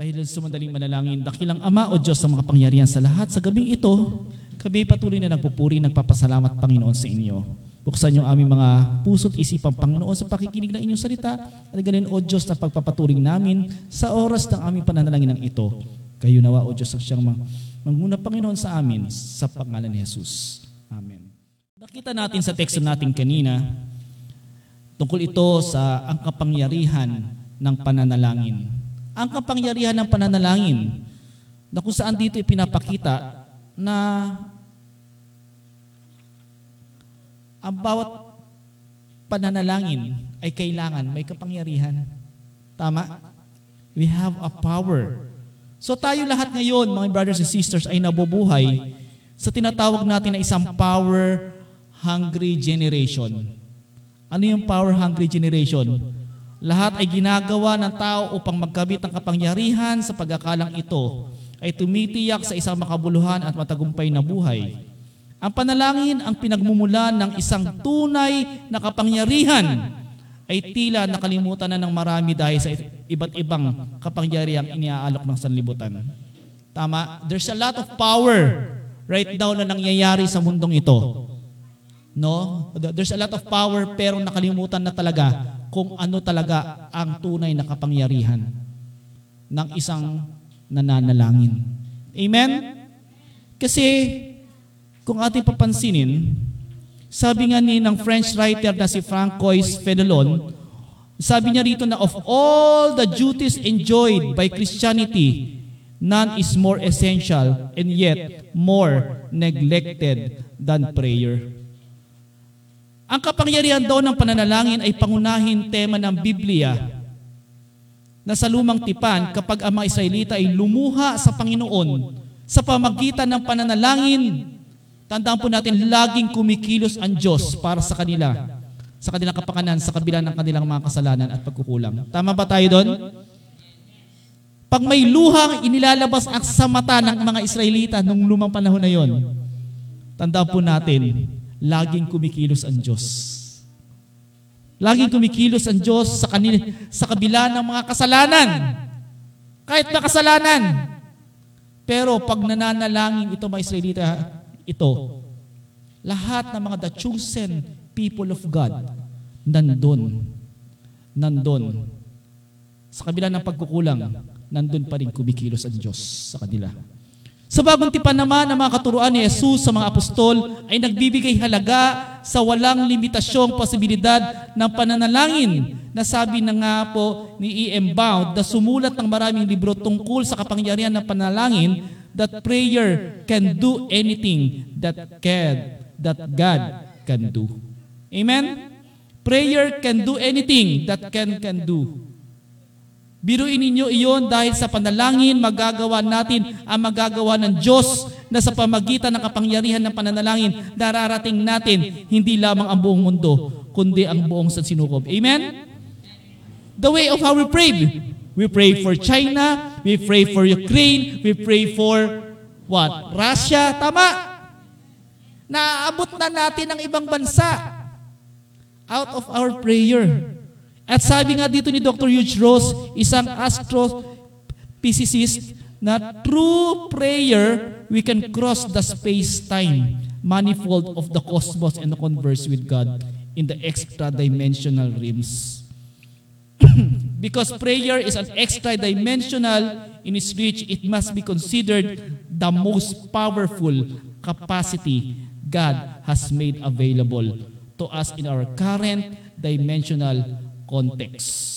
Dahil sa madaling manalangin, dakilang Ama o Diyos sa mga pangyarihan sa lahat, sa gabing ito, kami patuloy na nagpupuri, nagpapasalamat Panginoon sa inyo. Buksan niyo aming mga puso't isipang Panginoon sa pakikinig ng inyong salita at ganin o Diyos na pagpapaturing namin sa oras ng aming pananalangin ng ito. Kayo nawa o Diyos ang siyang mang- manguna Panginoon sa amin sa pangalan ni Jesus. Amen. Nakita natin sa teksto natin kanina, tungkol ito sa ang kapangyarihan ng pananalangin. Ang kapangyarihan ng pananalangin na kung saan dito ipinapakita na ang bawat pananalangin ay kailangan may kapangyarihan. Tama? We have a power. So tayo lahat ngayon, mga brothers and sisters, ay nabubuhay sa tinatawag natin na isang power-hungry generation. Ano yung power-hungry generation? Lahat ay ginagawa ng tao upang magkabit ng kapangyarihan sa pagkakalang ito ay tumitiyak sa isang makabuluhan at matagumpay na buhay. Ang panalangin ang pinagmumulan ng isang tunay na kapangyarihan ay tila nakalimutan na ng marami dahil sa iba't ibang kapangyarihang iniaalok ng sanlibutan. Tama? There's a lot of power right now na nangyayari sa mundong ito. No? There's a lot of power pero nakalimutan na talaga kung ano talaga ang tunay na kapangyarihan ng isang nananalangin. Amen? Kasi kung ating papansinin, sabi nga ni ng French writer na si Francois Fenelon, sabi niya rito na of all the duties enjoyed by Christianity, none is more essential and yet more neglected than prayer. Ang kapangyarihan daw ng pananalangin ay pangunahin tema ng Biblia na sa lumang tipan kapag ang mga Israelita ay lumuha sa Panginoon sa pamagitan ng pananalangin, tandaan po natin, laging kumikilos ang Diyos para sa kanila, sa kanilang kapakanan, sa kabila ng kanilang mga kasalanan at pagkukulang. Tama ba tayo doon? Pag may luhang inilalabas ang sa mata ng mga Israelita nung lumang panahon na yon, tandaan po natin, laging kumikilos ang Diyos. Laging kumikilos ang Diyos sa, kanil, sa kabila ng mga kasalanan. Kahit na kasalanan. Pero pag nananalangin ito mga Israelita, ito, lahat ng mga the chosen people of God, nandun. Nandun. Sa kabila ng pagkukulang, nandun pa rin kumikilos ang Diyos sa kanila. Sa bagong tipan naman ng mga katuruan ni Jesus sa mga apostol ay nagbibigay halaga sa walang limitasyong posibilidad ng pananalangin na sabi na nga po ni E.M. Bound na sumulat ng maraming libro tungkol sa kapangyarihan ng panalangin that prayer can do anything that can that God can do. Amen? Prayer can do anything that can can do. Biruin ninyo iyon dahil sa panalangin magagawa natin ang magagawa ng Diyos na sa pamagitan ng kapangyarihan ng pananalangin nararating natin hindi lamang ang buong mundo kundi ang buong sansinukob. Amen? The way of how we pray. We pray for China, we pray for Ukraine, we pray for what? Russia, tama? Naaabot na natin ang ibang bansa out of our prayer. At sabi nga dito ni Dr. Hugh Ross, isang astrophysicist, na through prayer, we can cross the space-time manifold of the cosmos and converse with God in the extra-dimensional realms. Because prayer is an extra-dimensional in its reach, it must be considered the most powerful capacity God has made available to us in our current dimensional context.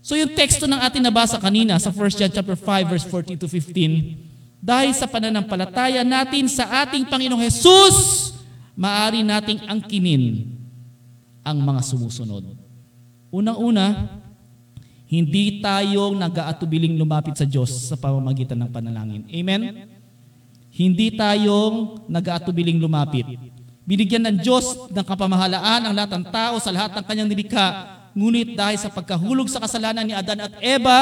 So yung teksto ng atin nabasa kanina sa 1 John chapter 5 verse 14 to 15, dahil sa pananampalataya natin sa ating Panginoong Jesus, maari nating angkinin ang mga sumusunod. Unang-una, hindi tayong nag-aatubiling lumapit sa Diyos sa pamamagitan ng panalangin. Amen? Hindi tayong nag-aatubiling lumapit. Binigyan ng Diyos ng kapamahalaan ang lahat ng tao sa lahat ng kanyang nilikha Ngunit dahil sa pagkahulog sa kasalanan ni Adan at Eva,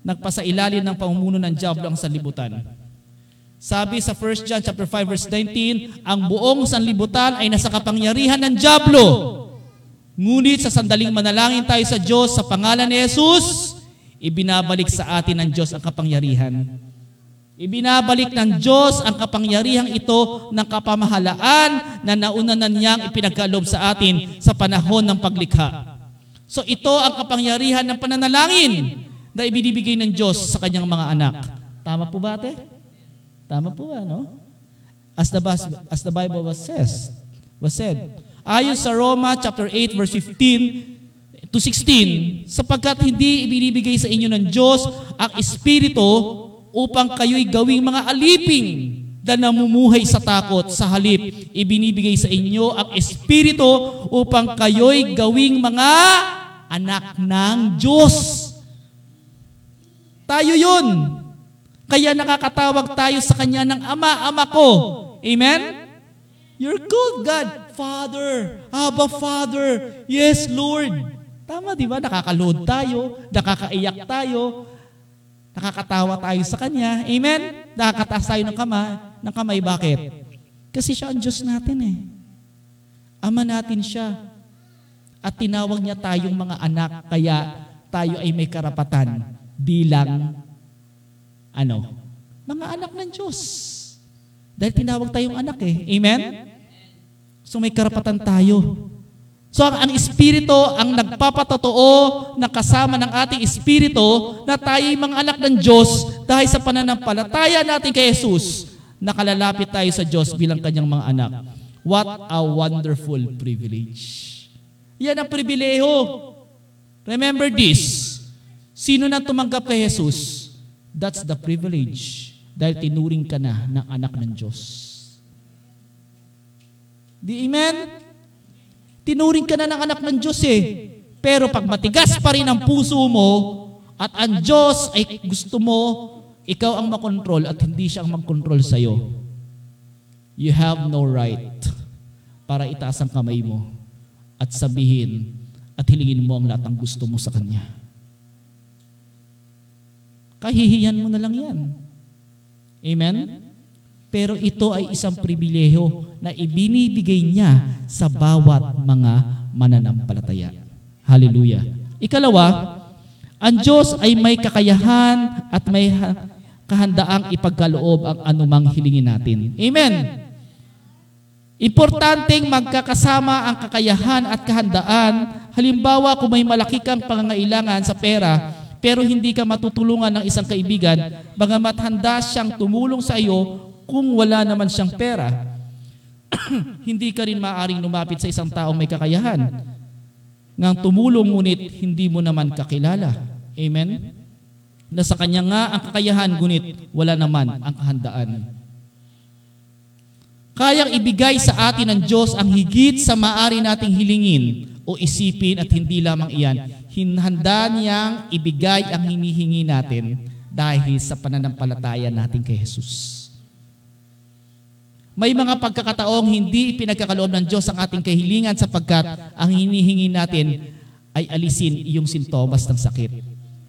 nagpasailalim ng pamumuno ng Diablo ang sanlibutan. Sabi sa 1 John chapter 5 verse 19, ang buong sanlibutan ay nasa kapangyarihan ng Diablo. Ngunit sa sandaling manalangin tayo sa Diyos sa pangalan ni Jesus, ibinabalik sa atin ng Diyos ang kapangyarihan. Ibinabalik ng Diyos ang kapangyarihang ito ng kapamahalaan na nauna na niyang ipinagkaloob sa atin sa panahon ng paglikha. So ito ang kapangyarihan ng pananalangin na ibinibigay ng Diyos sa kanyang mga anak. Tama po ba ate? Tama po ba, no? As the, as the Bible was says, was said. Ayon sa Roma chapter 8 verse 15 to 16, sapagkat hindi ibinibigay sa inyo ng Diyos ang Espiritu upang kayo'y gawing mga aliping na namumuhay sa takot. Sa halip, ibinibigay sa inyo ang Espiritu upang kayo'y gawing mga anak ng Diyos. Tayo yun. Kaya nakakatawag tayo sa Kanya ng Ama, Ama ko. Amen? You're good, God. Father. Abba, Father. Yes, Lord. Tama, di ba? Nakakalood tayo, nakakaiyak tayo, nakakatawa tayo sa Kanya. Amen? Nakakataas tayo ng kamay. Ng kamay, bakit? Kasi siya ang Diyos natin eh. Ama natin siya. At tinawag niya tayong mga anak, kaya tayo ay may karapatan bilang ano? Mga anak ng Diyos. Dahil tinawag tayong anak eh. Amen? So may karapatan tayo. So ang, ang Espiritu ang nagpapatotoo na kasama ng ating Espiritu na tayo ay mga anak ng Diyos dahil sa pananampalataya natin kay Jesus, nakalalapit tayo sa Diyos bilang kanyang mga anak. What a wonderful privilege. Yan ang pribileho. Remember this. Sino na tumanggap kay Jesus? That's the privilege. Dahil tinuring ka na ng anak ng Diyos. Di amen? Tinuring ka na ng anak ng Diyos eh. Pero pag matigas pa rin ang puso mo at ang Diyos ay gusto mo, ikaw ang makontrol at hindi siya ang magkontrol sa'yo. You have no right para itaas ang kamay mo at sabihin at hilingin mo ang lahat ng gusto mo sa Kanya. Kahihiyan mo na lang yan. Amen? Pero ito ay isang pribileho na ibinibigay niya sa bawat mga mananampalataya. Hallelujah. Ikalawa, ang Diyos ay may kakayahan at may ha- kahandaang ipagkaloob ang anumang hilingin natin. Amen. Importanteng magkakasama ang kakayahan at kahandaan. Halimbawa, kung may malaki kang pangangailangan sa pera, pero hindi ka matutulungan ng isang kaibigan, bagamat handa siyang tumulong sa iyo kung wala naman siyang pera. hindi ka rin maaring lumapit sa isang taong may kakayahan. Ngang tumulong ngunit hindi mo naman kakilala. Amen? Na sa kanya nga ang kakayahan ngunit wala naman ang kahandaan. Kayang ibigay sa atin ng Diyos ang higit sa maari nating hilingin o isipin at hindi lamang iyan. Hinhanda niyang ibigay ang hinihingi natin dahil sa pananampalataya natin kay Jesus. May mga pagkakataong hindi pinagkakaloob ng Diyos ang ating kahilingan sapagkat ang hinihingi natin ay alisin iyong sintomas ng sakit.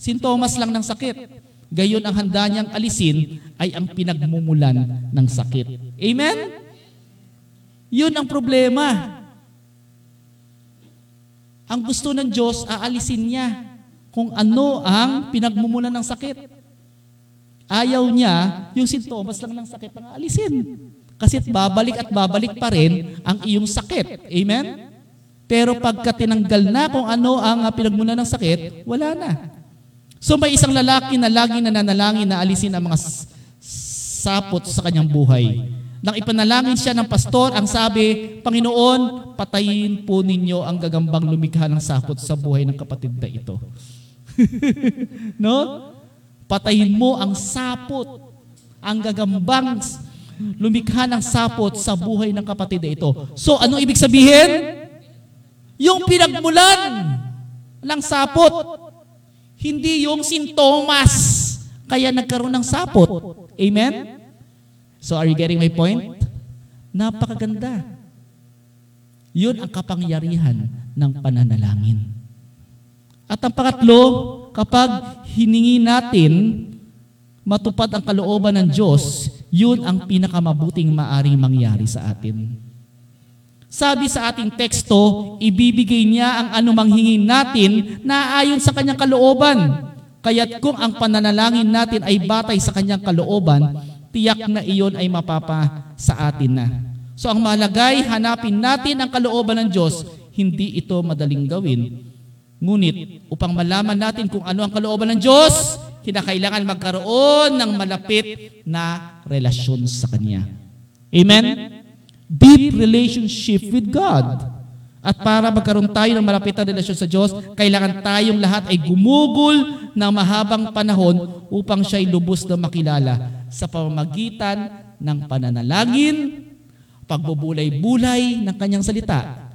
Sintomas lang ng sakit. Gayon ang handa niyang alisin ay ang pinagmumulan ng sakit. Amen? Yun ang problema. Ang gusto ng Diyos, aalisin niya kung ano ang pinagmumulan ng sakit. Ayaw niya, yung sintomas lang ng sakit ang aalisin. Kasi babalik at babalik pa rin ang iyong sakit. Amen? Pero pagka tinanggal na kung ano ang pinagmumulan ng sakit, wala na. So may isang lalaki na lagi nananalangin na alisin ang mga sapot sa kanyang buhay. Nang ipanalangin siya ng pastor, ang sabi, Panginoon, patayin po ninyo ang gagambang lumikha ng sapot sa buhay ng kapatid na ito. no? Patayin mo ang sapot, ang gagambang lumikha ng sapot sa buhay ng kapatid na ito. So, ano ibig sabihin? Yung pinagmulan ng sapot, hindi yung sintomas kaya nagkaroon ng sapot. Amen? So are you getting my point? Napakaganda. Yun ang kapangyarihan ng pananalangin. At ang pangatlo, kapag hiningi natin matupad ang kalooban ng Diyos, yun ang pinakamabuting maaring mangyari sa atin. Sabi sa ating teksto, ibibigay niya ang anumang hingin natin na ayon sa kanyang kalooban. Kaya't kung ang pananalangin natin ay batay sa kanyang kalooban, tiyak na iyon ay mapapa sa atin na. So ang malagay, hanapin natin ang kalooban ng Diyos, hindi ito madaling gawin. Ngunit upang malaman natin kung ano ang kalooban ng Diyos, kinakailangan magkaroon ng malapit na relasyon sa Kanya. Amen? Deep relationship with God. At para magkaroon tayo ng malapit na relasyon sa Diyos, kailangan tayong lahat ay gumugol ng mahabang panahon upang siya'y lubos na makilala sa pamamagitan ng pananalangin, pagbubulay-bulay ng kanyang salita,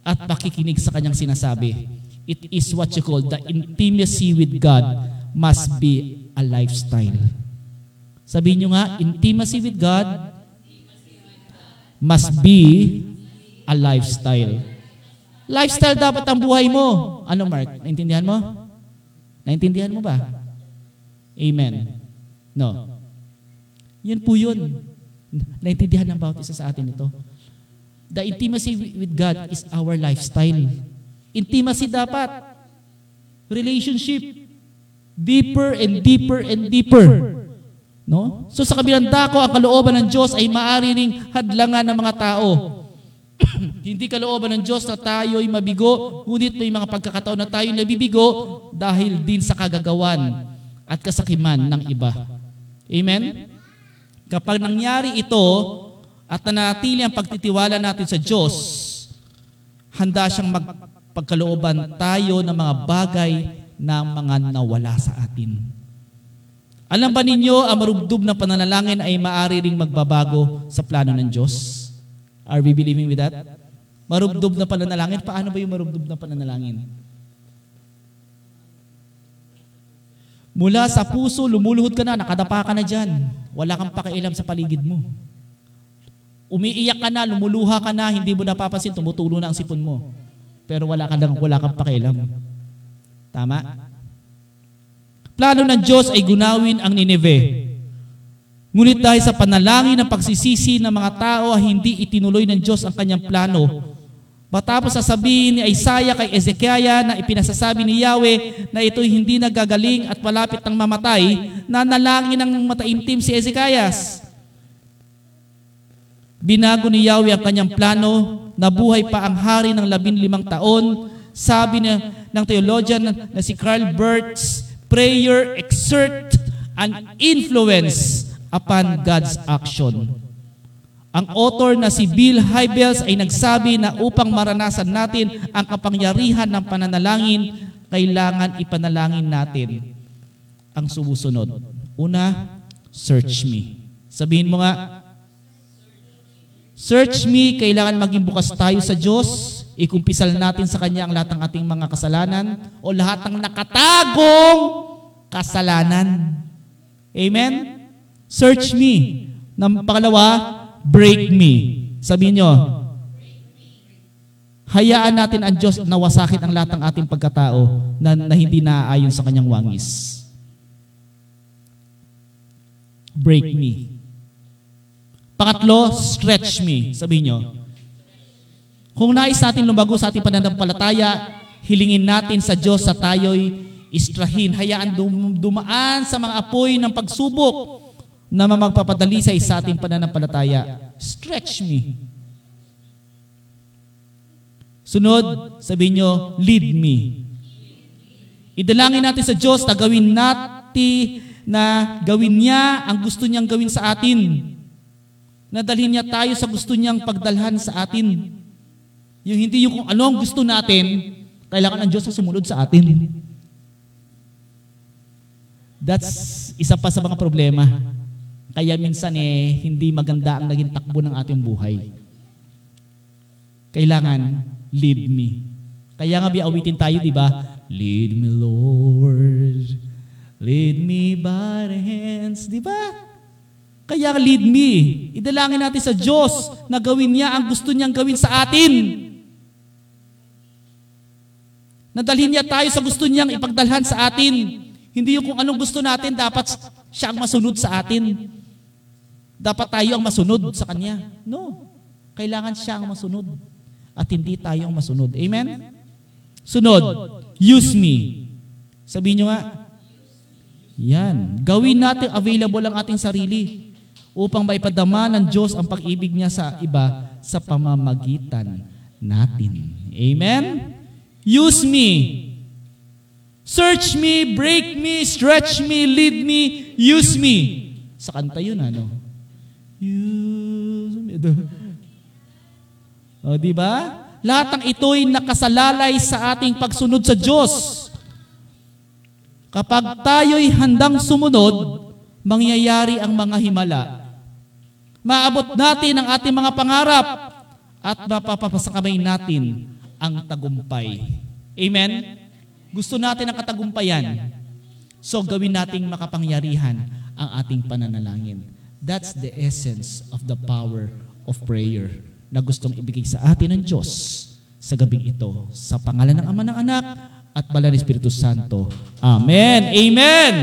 at pakikinig sa kanyang sinasabi. It is what you call the intimacy with God must be a lifestyle. Sabihin nyo nga, intimacy with God must be a lifestyle. Lifestyle dapat ang buhay mo. Ano Mark? Naintindihan mo? Naintindihan mo ba? Amen. No. Yun po yun. Naintindihan ng bawat isa sa atin ito. The intimacy with God is our lifestyle. Intimacy dapat. Relationship. Deeper and deeper and deeper. No? So sa kabilang dako, ang kalooban ng Diyos ay maaari ring hadlangan ng mga tao. Hindi kalooban ng Diyos na tayo'y mabigo, ngunit may mga pagkakataon na tayo'y nabibigo dahil din sa kagagawan at kasakiman ng iba. Amen? Kapag nangyari ito at nanatili ang pagtitiwala natin sa Diyos, handa siyang magpagkalooban tayo ng mga bagay na mga nawala sa atin. Alam ba ninyo, ang marubdob na pananalangin ay maaari ring magbabago sa plano ng Diyos? Are we believing with that? Marubdob na pananalangin? Paano ba yung marubdob na pananalangin? Mula sa puso, lumuluhod ka na, nakadapa ka na dyan. Wala kang pakialam sa paligid mo. Umiiyak ka na, lumuluha ka na, hindi mo napapansin, tumutulo na ang sipon mo. Pero wala kang, wala kang pakialam. Tama? Plano ng Diyos ay gunawin ang Nineveh. Ngunit dahil sa panalangin ng pagsisisi ng mga tao, hindi itinuloy ng Diyos ang kanyang plano. Matapos sasabihin ni Isaiah kay Ezekiah na ipinasasabi ni Yahweh na ito'y hindi nagagaling at malapit ng mamatay, nanalangin ng mataimtim si Ezekiah. Binago ni Yahweh ang kanyang plano, nabuhay pa ang hari ng labing limang taon. Sabi na, ng theologian na, na si Carl Burts, prayer exert an influence upon God's action. Ang author na si Bill Hybels ay nagsabi na upang maranasan natin ang kapangyarihan ng pananalangin, kailangan ipanalangin natin ang sumusunod. Una, search me. Sabihin mo nga, search me, kailangan maging bukas tayo sa Diyos, ikumpisal natin sa Kanya ang lahat ng ating mga kasalanan o lahat ng nakatagong kasalanan. Amen? Search me. Ng pangalawa, break me. Sabihin nyo, hayaan natin ang Diyos na wasakin ang lahat ng ating pagkatao na, na hindi naaayon sa kanyang wangis. Break me. Pangatlo, stretch me. Sabihin nyo, kung nais natin lumago sa ating pananampalataya, hilingin natin sa Diyos sa tayo'y istrahin. Hayaan dum- dumaan sa mga apoy ng pagsubok na magpapadalisay sa ating pananampalataya. Stretch me. Sunod, sabihin nyo, lead me. Idalangin natin sa Diyos na gawin natin na gawin niya ang gusto niyang gawin sa atin. Nadalhin niya tayo sa gusto niyang pagdalhan sa atin. Yung hindi yung kung ano gusto natin, kailangan ng Diyos na sumunod sa atin. That's isa pa sa mga problema. Kaya minsan eh, hindi maganda ang naging takbo ng ating buhay. Kailangan, lead me. Kaya nga biawitin tayo, di ba? Lead me, Lord. Lead me by the hands. Di ba? Kaya lead me. Idalangin natin sa Diyos na gawin niya ang gusto niyang gawin sa atin. Nadalhin niya tayo sa gusto niyang ipagdalhan sa atin. Hindi yung kung anong gusto natin, dapat siya ang masunod sa atin. Dapat tayo ang masunod sa Kanya. No. Kailangan siya ang masunod. At hindi tayo ang masunod. Amen? Sunod, use me. Sabihin nyo nga, Yan. Gawin natin available ang ating sarili upang maipadama ng Diyos ang pag-ibig niya sa iba sa pamamagitan natin. Amen? Use me. Search me, break me, stretch me, lead me, use me. Sa kanta yun, ano? Use me. O, di ba? Lahat ng ito'y nakasalalay sa ating pagsunod sa Diyos. Kapag tayo'y handang sumunod, mangyayari ang mga himala. Maabot natin ang ating mga pangarap at mapapasakamay natin ang tagumpay. Amen? Gusto natin ang katagumpayan. So gawin nating makapangyarihan ang ating pananalangin. That's the essence of the power of prayer na gustong ibigay sa atin ng Diyos sa gabing ito. Sa pangalan ng Ama ng Anak at Bala ng Espiritu Santo. Amen. Amen.